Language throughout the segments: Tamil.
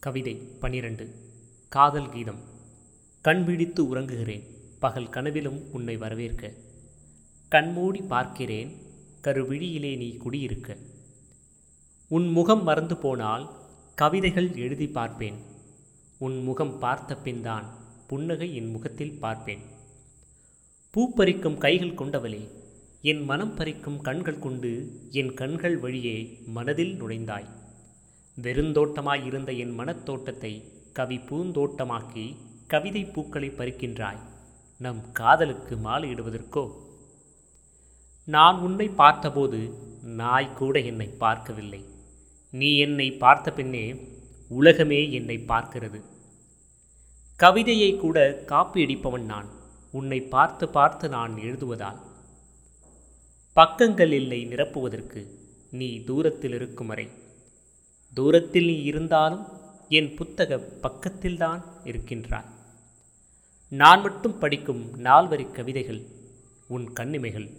கவிதை பனிரெண்டு காதல் கீதம். கண் விழித்து உறங்குகிறேன் பகல் கனவிலும் உன்னை வரவேற்க. கண்மூடி பார்க்கிறேன் கருவிழியிலே நீ குடியிருக்க. உன் முகம் மறந்து போனால் கவிதைகள் எழுதி பார்ப்பேன். உன் முகம் பார்த்த பின்தான் புன்னகை என் முகத்தில் பார்ப்பேன். பூ பறிக்கும் கைகள் கொண்டவளே என் மனம் பறிக்கும் கண்கள் கொண்டு என் கண்கள் வழியே மனதில் நுழைந்தாய். வெறுந்தோட்டமாய் இருந்த என் மனத்தோட்டத்தை கவி பூந்தோட்டமாக்கி கவிதை பூக்களை பறிக்கின்றாய். நம் காதலுக்கு மாலையிடுவதற்கோ நான் உன்னை பார்த்தபோது நாய் கூட என்னை பார்க்கவில்லை. நீ என்னை பார்த்த பின்னே உலகமே என்னை பார்க்கிறது. கவிதையை கூட காப்பியடிப்பவன் நான். உன்னை பார்த்து பார்த்து நான் எழுதுவதால். பக்கங்கள் இல்லை நிரப்புவதற்கு நீ தூரத்தில் இருக்கும் வரை தூரத்தில் நீ இருந்தாலும் என் புத்தக பக்கத்தில்தான் இருக்கின்றாய். நான் மட்டும் படிக்கும் நால்வரி கவிதைகள் உன் கண்ணிமைகள்.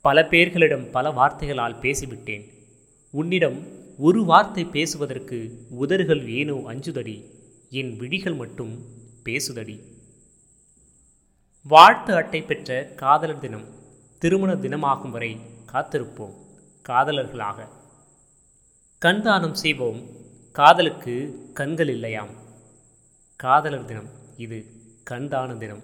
பல பேர்களிடம் பல வார்த்தைகளால் பேசிவிட்டேன். உன்னிடம் ஒரு வார்த்தை பேசுவதற்கு உதறுகள் ஏனோ அஞ்சுதடி என் விழிகள் மட்டும் பேசுதடி. வாழ்த்து அட்டை பெற்ற காதலர் தினம் திருமண தினமாகும் வரை காத்திருப்போம் காதலர்களாக. கண்தானம் செய்வோம். காதலுக்கு கண்கள் இல்லையாம். காதலர் தினம் இது கண்தான தினம்.